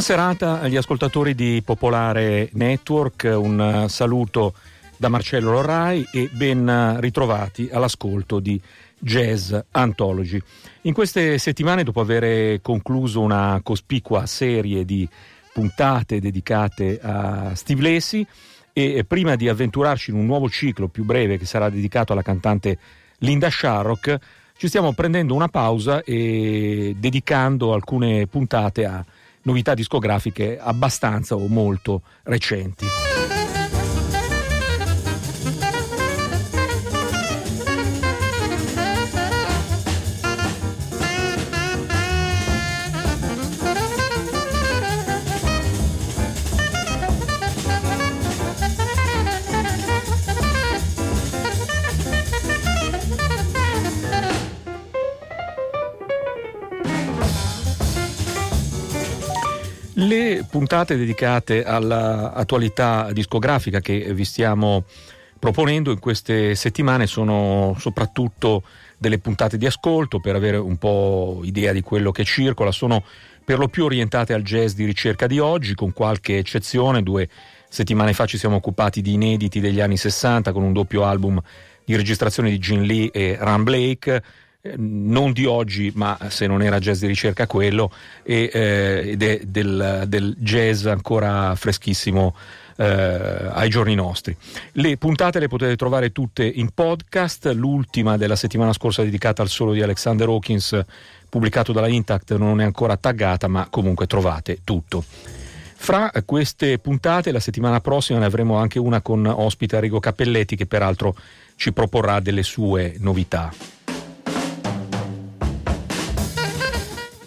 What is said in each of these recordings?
Buona serata agli ascoltatori di Popolare Network, un saluto da Marcello Lorrai e ben ritrovati all'ascolto di Jazz Anthology. In queste settimane, dopo aver concluso una cospicua serie di puntate dedicate a Steve Lacy e prima di avventurarci in un nuovo ciclo più breve che sarà dedicato alla cantante Linda Sharrock, ci stiamo prendendo una pausa e dedicando alcune puntate a novità discografiche abbastanza o molto recenti. Le puntate dedicate all'attualità discografica che vi stiamo proponendo in queste settimane sono soprattutto delle puntate di ascolto per avere un po' idea di quello che circola, sono per lo più orientate al jazz di ricerca di oggi, con qualche eccezione. Due settimane fa ci siamo occupati di inediti degli anni 60 con un doppio album di registrazione di Gene Lee e Ram Blake. Eh, non di oggi, ma se non era jazz di ricerca quello, e, eh, è del, del, jazz ancora freschissimo eh, ai giorni nostri. Le puntate le potete trovare tutte in podcast, l'ultima della settimana scorsa dedicata al solo di Alexander Hawkins, pubblicato dalla Intact, non è ancora taggata, ma comunque trovate tutto. Fra queste puntate, la settimana prossima ne avremo anche una con ospite Arrigo Cappelletti, che peraltro ci proporrà delle sue novità.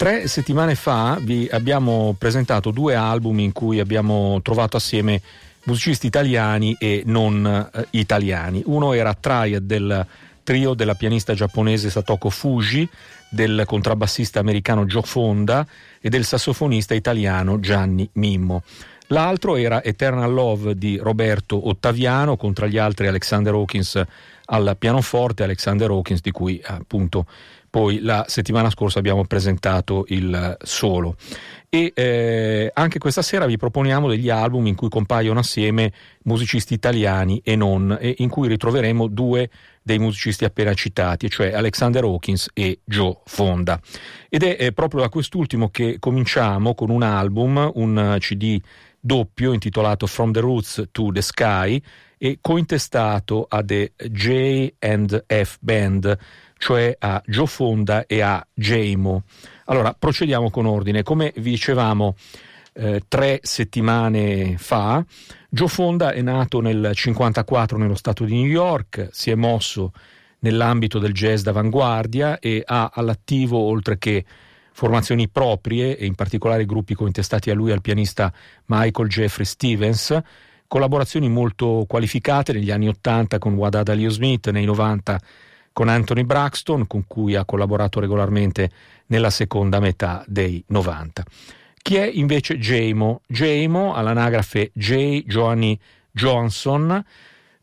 Tre settimane fa vi abbiamo presentato due album in cui abbiamo trovato assieme musicisti italiani e non eh, italiani. Uno era Triad del trio della pianista giapponese Satoko Fuji, del contrabbassista americano Joe Fonda e del sassofonista italiano Gianni Mimmo. L'altro era Eternal Love di Roberto Ottaviano, con tra gli altri Alexander Hawkins al pianoforte, Alexander Hawkins di cui appunto poi la settimana scorsa abbiamo presentato il solo. E eh, anche questa sera vi proponiamo degli album in cui compaiono assieme musicisti italiani e non, e in cui ritroveremo due dei musicisti appena citati, cioè Alexander Hawkins e Joe Fonda. Ed è, è proprio da quest'ultimo che cominciamo con un album, un CD doppio intitolato From the Roots to the Sky e cointestato a The J&F Band cioè a Joe Fonda e a Jamo. Allora, procediamo con ordine. Come vi dicevamo eh, tre settimane fa, Joe Fonda è nato nel 1954 nello stato di New York, si è mosso nell'ambito del jazz d'avanguardia e ha all'attivo, oltre che formazioni proprie e in particolare gruppi cointestati a lui al pianista Michael Jeffrey Stevens, collaborazioni molto qualificate negli anni 80 con Wadada Leo Smith, nei 90 con Anthony Braxton, con cui ha collaborato regolarmente nella seconda metà dei 90. Chi è invece Jamo? Jamo, all'anagrafe J. Johnny Johnson,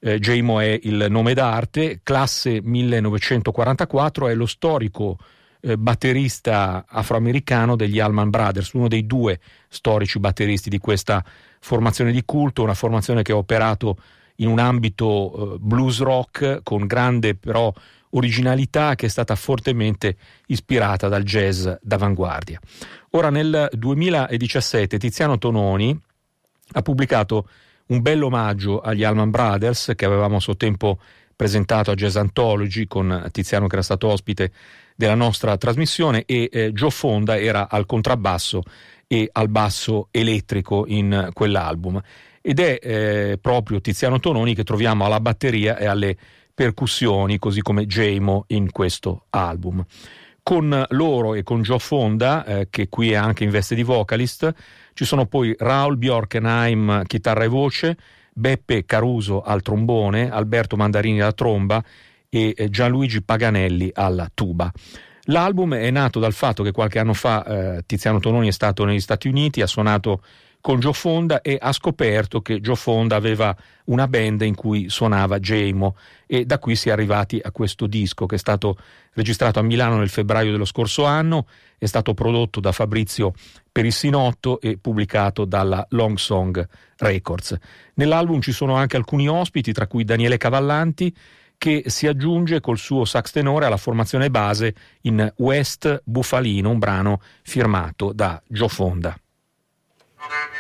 eh, Jamo è il nome d'arte, classe 1944, è lo storico eh, batterista afroamericano degli Allman Brothers, uno dei due storici batteristi di questa formazione di culto, una formazione che ha operato in un ambito eh, blues rock con grande però originalità che è stata fortemente ispirata dal jazz d'avanguardia. Ora nel 2017 Tiziano Tononi ha pubblicato un bel omaggio agli Allman Brothers che avevamo a suo tempo presentato a Jazz Anthology con Tiziano che era stato ospite della nostra trasmissione e eh, Joe Fonda era al contrabbasso e al basso elettrico in quell'album ed è eh, proprio Tiziano Tononi che troviamo alla batteria e alle percussioni, così come Jamo in questo album. Con loro e con Joe Fonda, eh, che qui è anche in veste di vocalist, ci sono poi Raul Bjorkenheim, chitarra e voce, Beppe Caruso al trombone, Alberto Mandarini alla tromba e eh, Gianluigi Paganelli alla tuba. L'album è nato dal fatto che qualche anno fa eh, Tiziano Tononi è stato negli Stati Uniti, ha suonato con Joe Fonda e ha scoperto che Joe Fonda aveva una band in cui suonava Jamo e da qui si è arrivati a questo disco che è stato registrato a Milano nel febbraio dello scorso anno, è stato prodotto da Fabrizio Perissinotto e pubblicato dalla Long Song Records. Nell'album ci sono anche alcuni ospiti, tra cui Daniele Cavallanti, che si aggiunge col suo sax tenore alla formazione base in West Bufalino, un brano firmato da Joe Fonda.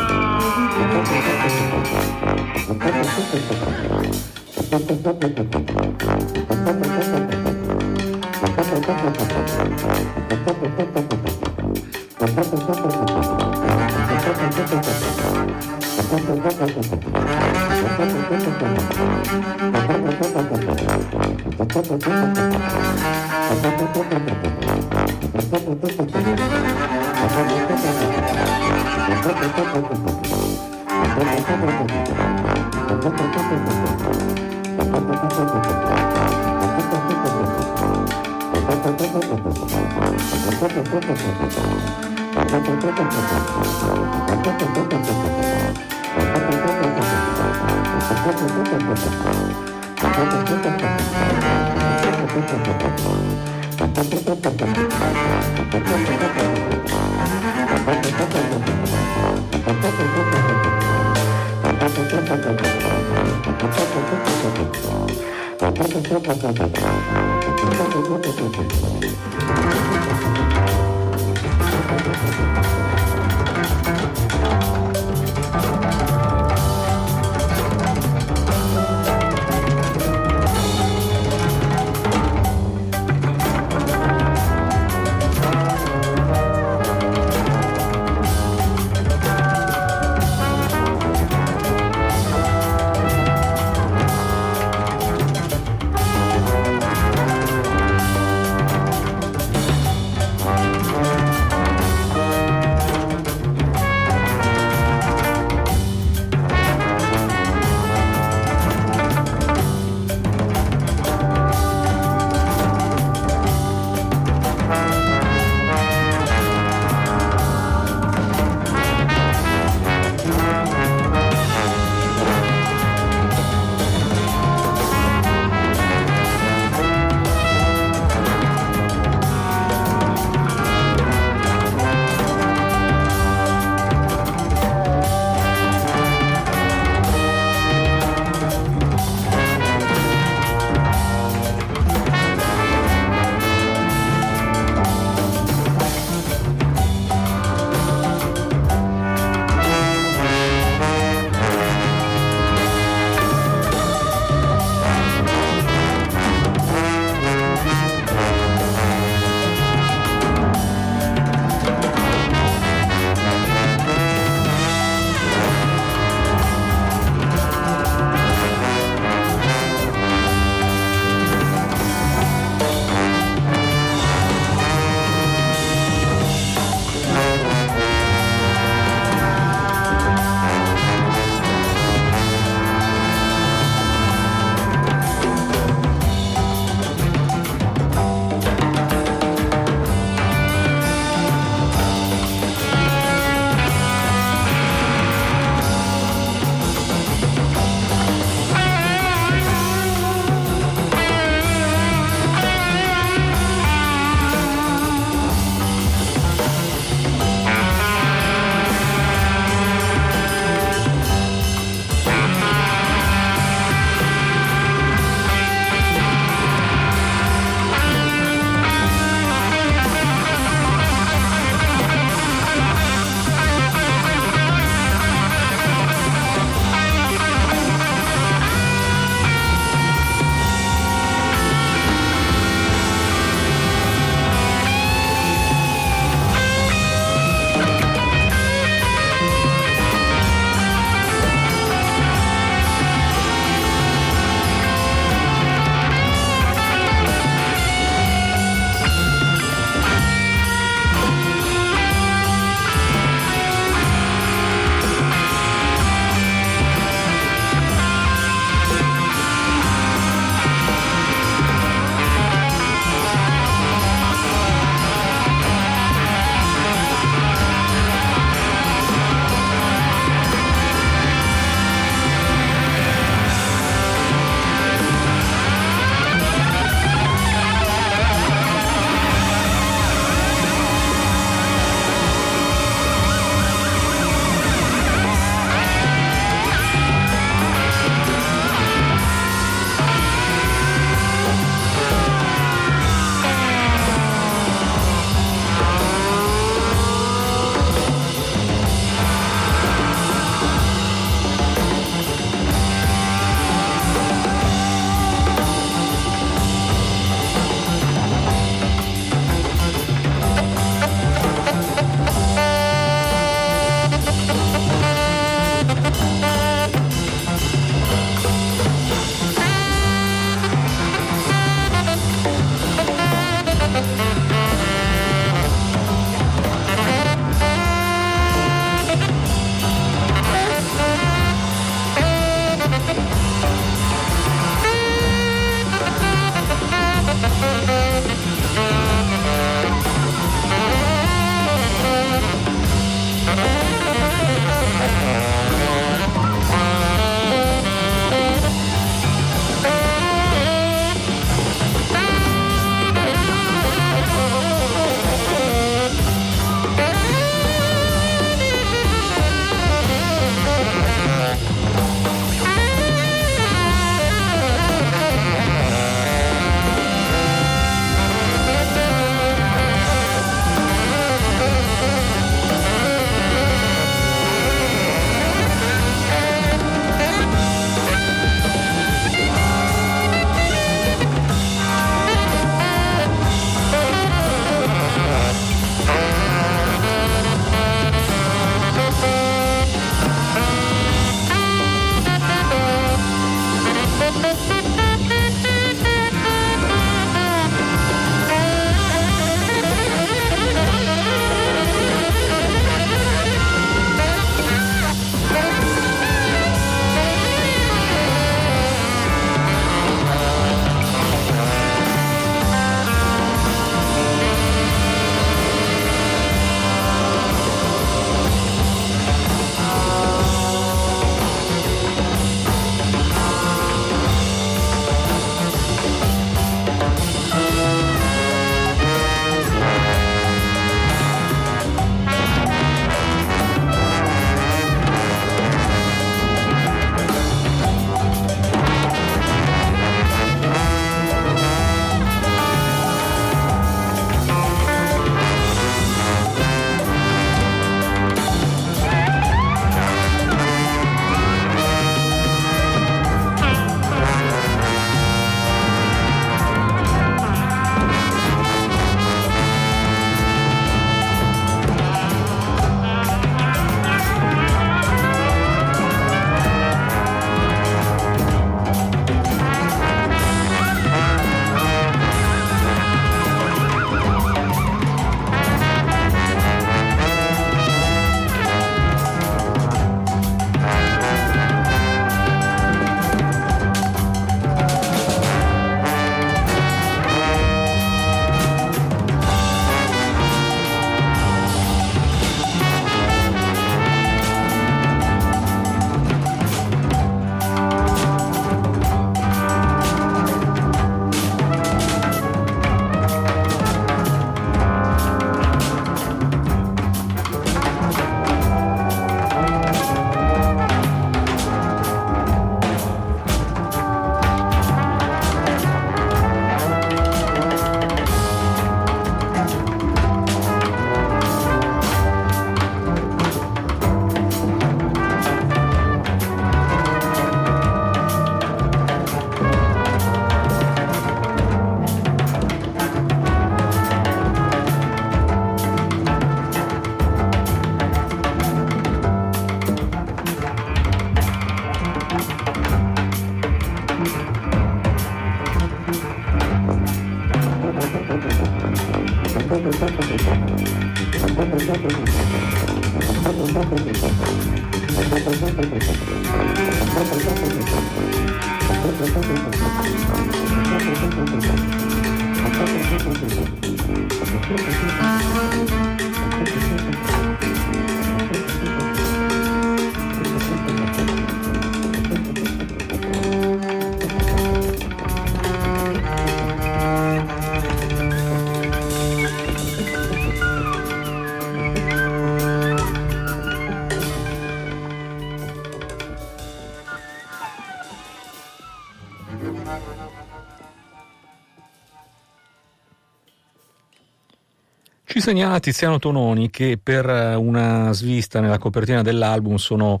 Ci segnala Tiziano Tononi che per eh, una svista nella copertina dell'album sono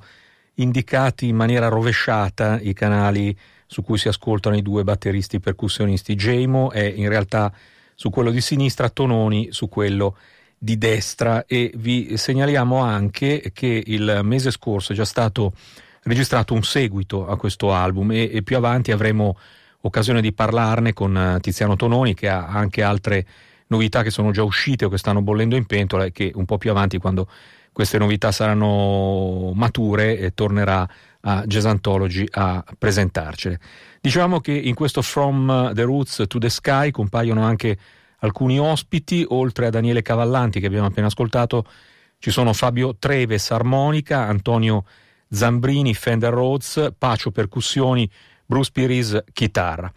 indicati in maniera rovesciata i canali su cui si ascoltano i due batteristi percussionisti. Jamo è in realtà su quello di sinistra, Tononi su quello di destra e vi segnaliamo anche che il mese scorso è già stato registrato un seguito a questo album e, e più avanti avremo occasione di parlarne con eh, Tiziano Tononi che ha anche altre novità che sono già uscite o che stanno bollendo in pentola e che un po' più avanti quando queste novità saranno mature eh, tornerà a Jazz Anthology a presentarcele. Diciamo che in questo From the Roots to the Sky compaiono anche alcuni ospiti, oltre a Daniele Cavallanti che abbiamo appena ascoltato, ci sono Fabio Treves armonica, Antonio Zambrini Fender Rhodes, Pacio percussioni, Bruce Piris chitarra.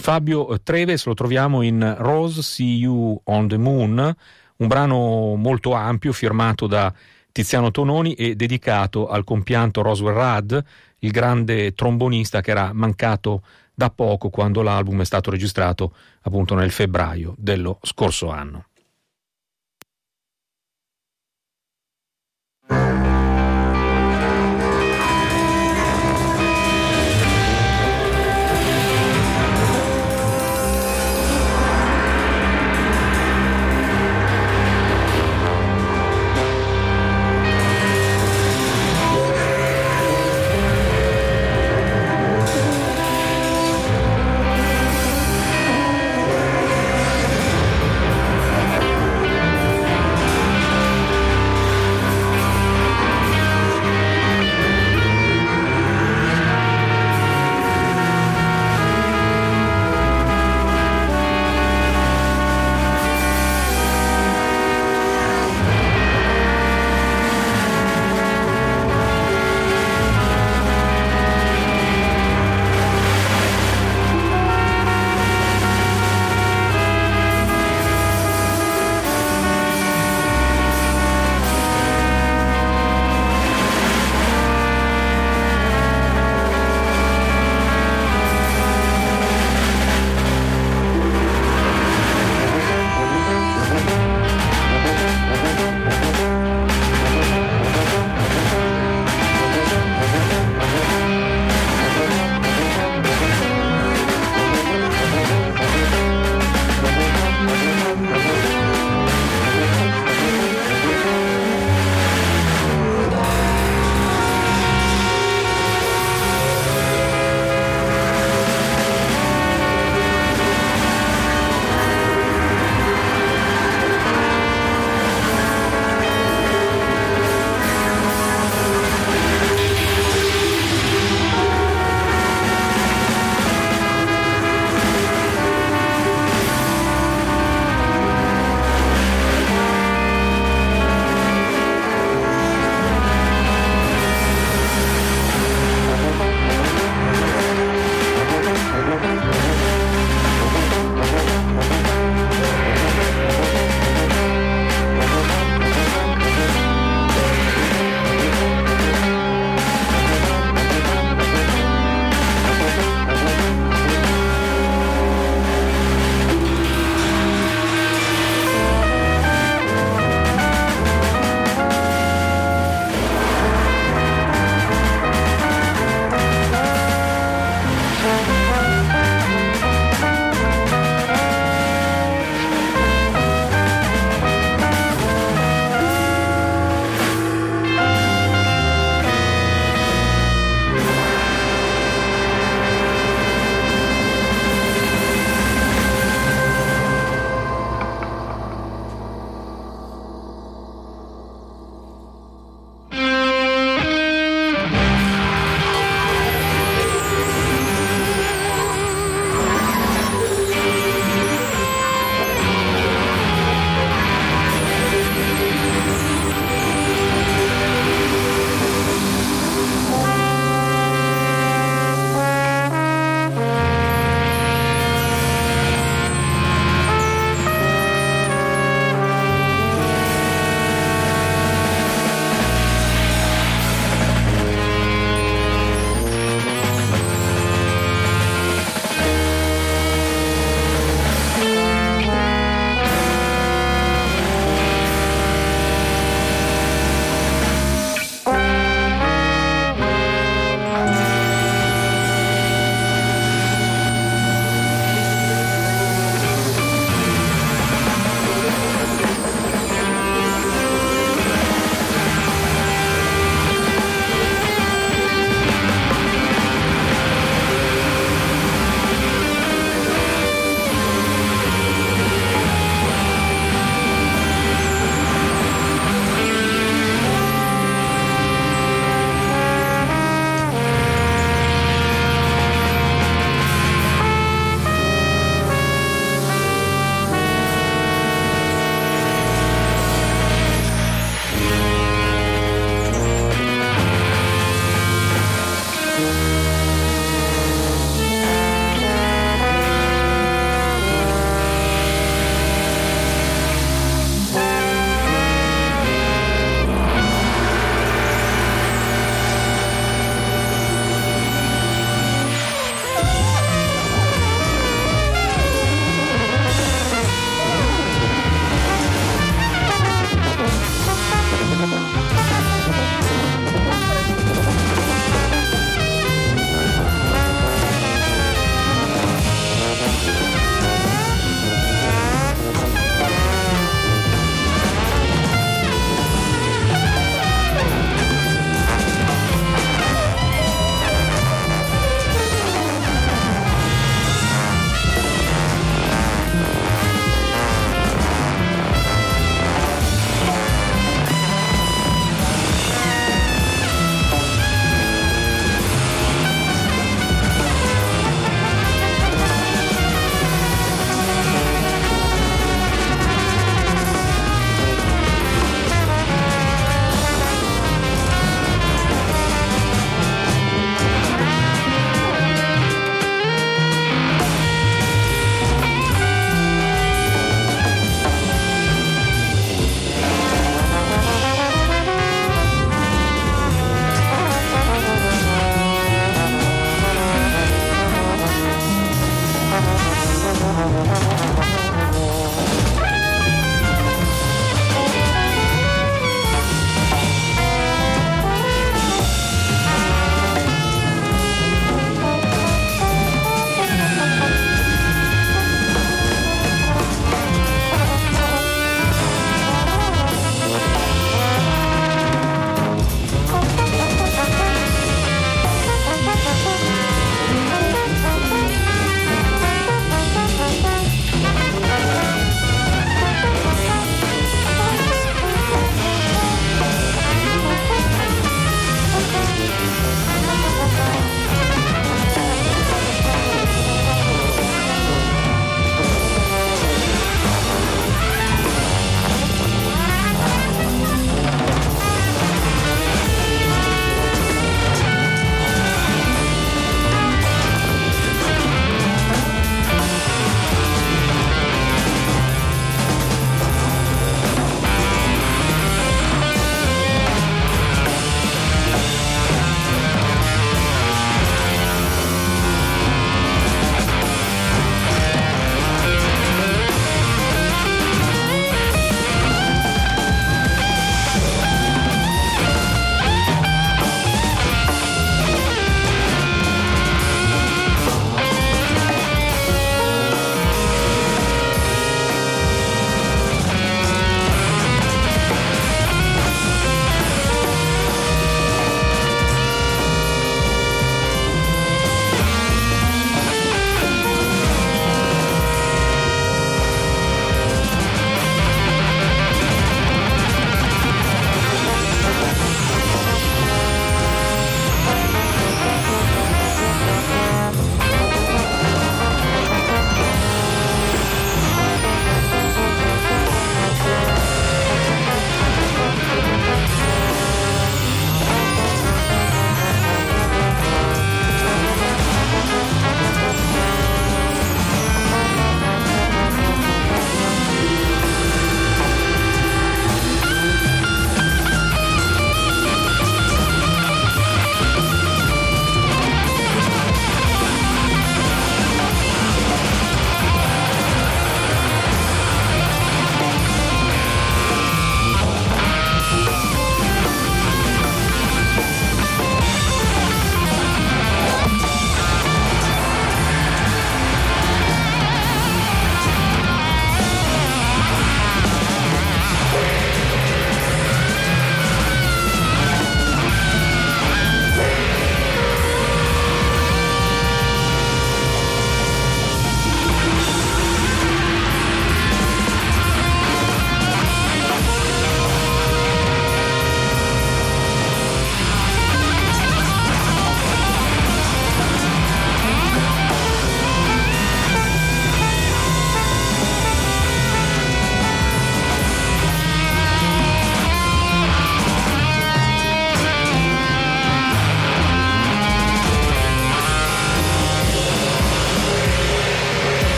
Fabio Treves lo troviamo in Rose See You on the Moon, un brano molto ampio firmato da Tiziano Tononi e dedicato al compianto Roswell Rudd, il grande trombonista che era mancato da poco quando l'album è stato registrato appunto nel febbraio dello scorso anno.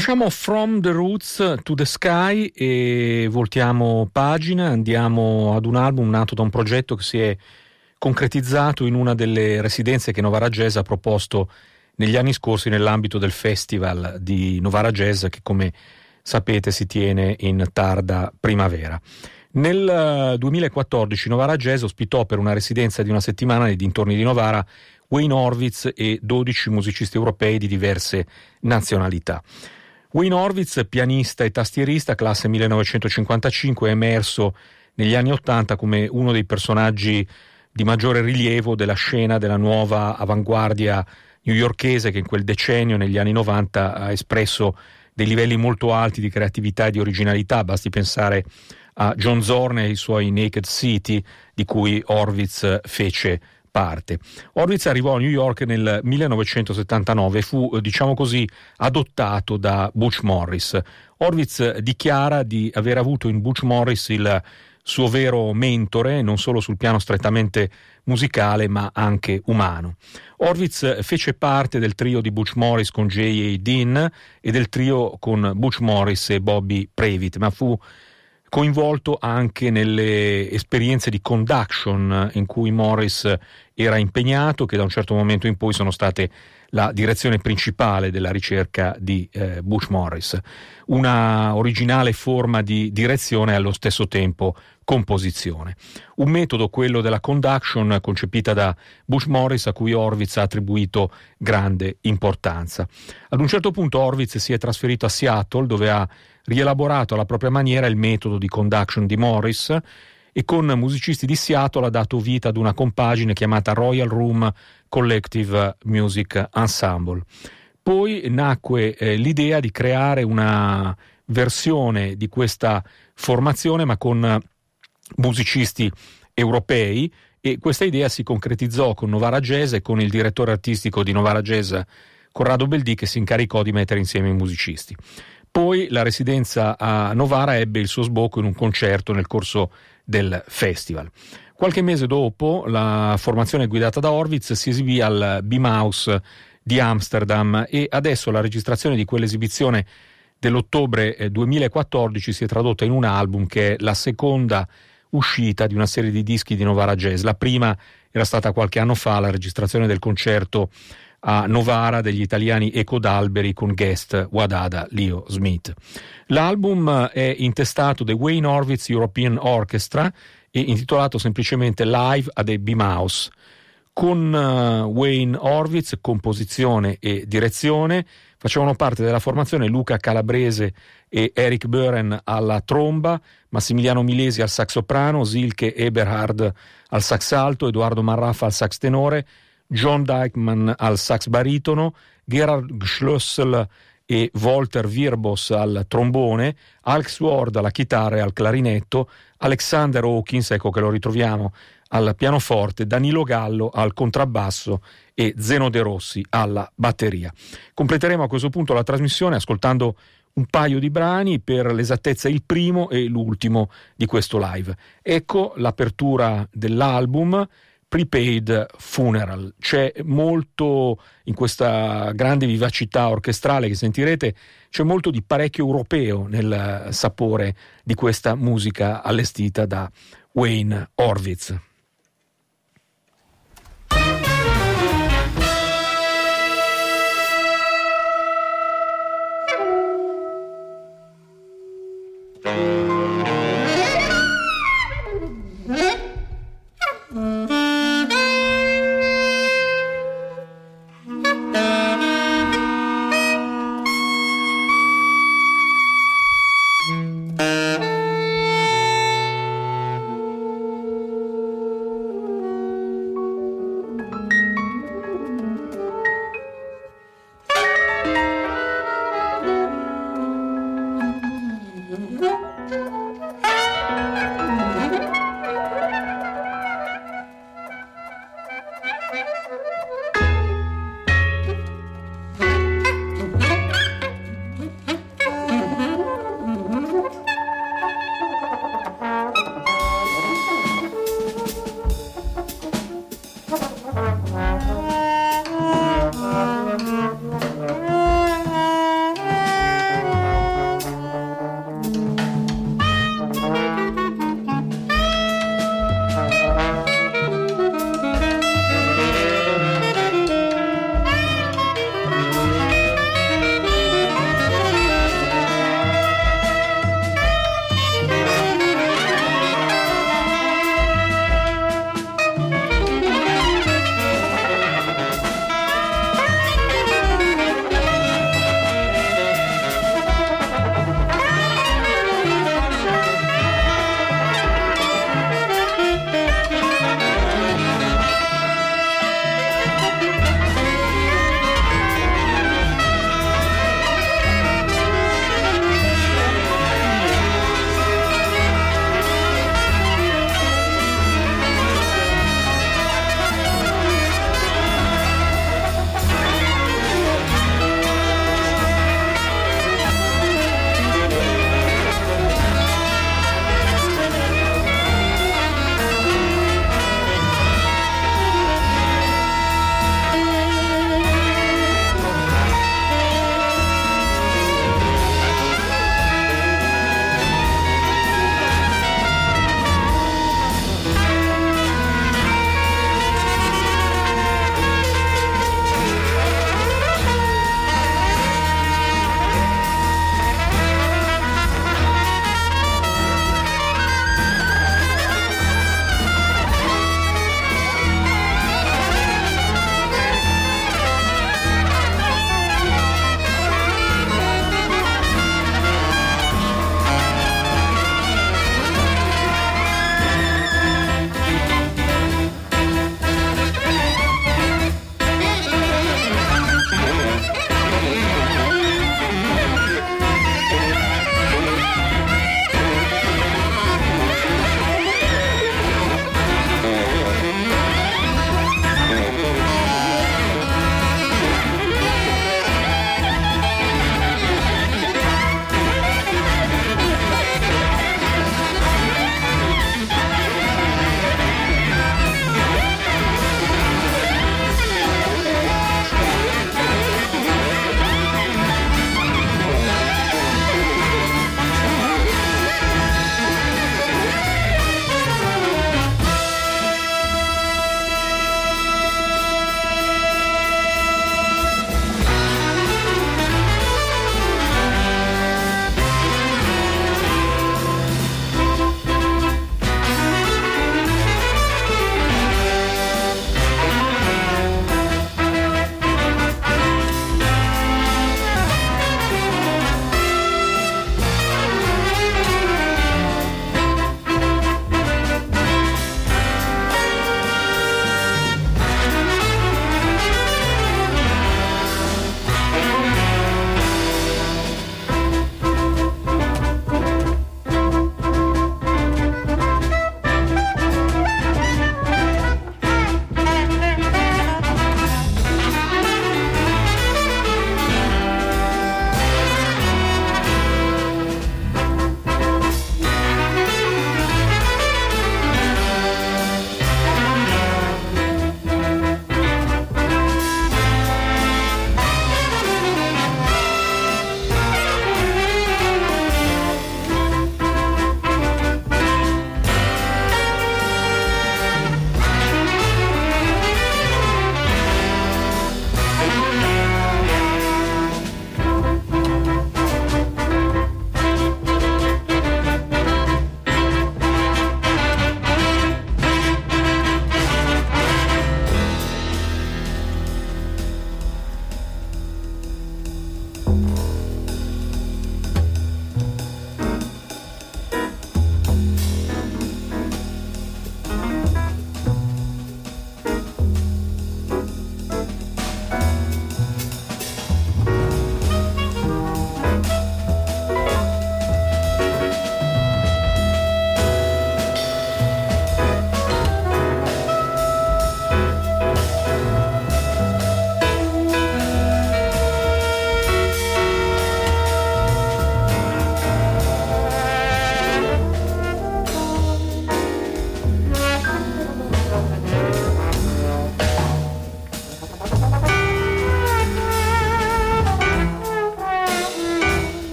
Lasciamo From the Roots to the Sky e voltiamo pagina, andiamo ad un album nato da un progetto che si è concretizzato in una delle residenze che Novara Jazz ha proposto negli anni scorsi nell'ambito del festival di Novara Jazz che come sapete si tiene in tarda primavera. Nel 2014 eh, Novara Jazz ospitò per una residenza di una settimana nei dintorni di Novara Wayne Horvitz e 12 musicisti europei di diverse nazionalità. Wayne Horvitz, pianista e tastierista, classe 1955, è emerso negli anni Ottanta come uno dei personaggi di maggiore rilievo della scena della nuova avanguardia newyorkese che in quel decennio, negli anni 90, ha espresso dei livelli molto alti di creatività e di originalità. Basti pensare a John Zorn e ai suoi Naked City, di cui Horvitz fece parte. Horwitz arrivò a New York nel 1979 e fu, eh, diciamo così, adottato da Butch Morris. Horwitz dichiara di aver avuto in Butch Morris il suo vero mentore, non solo sul piano strettamente musicale, ma anche umano. Horwitz fece parte del trio di Butch Morris con J.A. Dean e del trio con Butch Morris e Bobby Previtt, ma fu coinvolto anche nelle esperienze di conduction in cui Morris era impegnato, che da un certo momento in poi sono state la direzione principale della ricerca di eh, Bush Morris, una originale forma di direzione e allo stesso tempo composizione. Un metodo, quello della conduction, concepita da Bush Morris, a cui Horwitz ha attribuito grande importanza. Ad un certo punto Horwitz si è trasferito a Seattle, dove ha rielaborato alla propria maniera il metodo di conduction di Morris e con musicisti di Seattle ha dato vita ad una compagine chiamata Royal Room Collective Music Ensemble. Poi nacque eh, l'idea di creare una versione di questa formazione ma con musicisti europei e questa idea si concretizzò con Novara Jazz e con il direttore artistico di Novara Jazz Corrado Beldì che si incaricò di mettere insieme i musicisti. Poi la residenza a Novara ebbe il suo sbocco in un concerto nel corso del festival. Qualche mese dopo la formazione guidata da Horwitz si esibì al B-Mouse di Amsterdam e adesso la registrazione di quell'esibizione dell'ottobre 2014 eh, si è tradotta in un album che è la seconda uscita di una serie di dischi di Novara Jazz. La prima era stata qualche anno fa la registrazione del concerto a Novara degli italiani Eco d'Alberi con guest Wadada Leo Smith. L'album è intestato The Wayne Horvitz European Orchestra e intitolato semplicemente Live a The B-Mouse con uh, Wayne Horvitz, composizione e direzione. Facevano parte della formazione Luca Calabrese e Eric Buren alla tromba, Massimiliano Milesi al sax soprano, Silke Eberhard al sax alto, Edoardo Marraffa al sax tenore, John Dykeman al sax baritono, Gerhard Schlössel e Walter Virbos al trombone, Alex Ward alla chitarra e al clarinetto, Alexander Hawkins, ecco che lo ritroviamo, al pianoforte, Danilo Gallo al contrabbasso e Zeno De Rossi alla batteria. Completeremo a questo punto la trasmissione ascoltando un paio di brani, per l'esattezza il primo e l'ultimo di questo live. Ecco l'apertura dell'album Prepaid Funeral. C'è molto in questa grande vivacità orchestrale che sentirete, c'è molto di parecchio europeo nel sapore di questa musica allestita da Wayne Horvitz.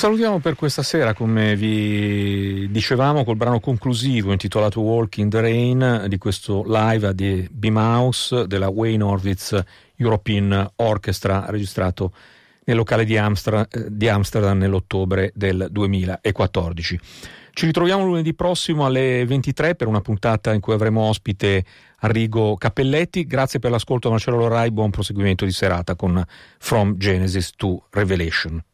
Salutiamo per questa sera, come vi dicevamo, col brano conclusivo intitolato Walk in the Rain di questo live Beam House della Wayne Horvitz European Orchestra registrato nel locale di Amsterdam, di Amsterdam nell'ottobre del 2014. Ci ritroviamo lunedì prossimo alle 23 per una puntata in cui avremo ospite Arrigo Cappelletti. Grazie per l'ascolto Marcello Lorai, buon proseguimento di serata con From Genesis to Revelation.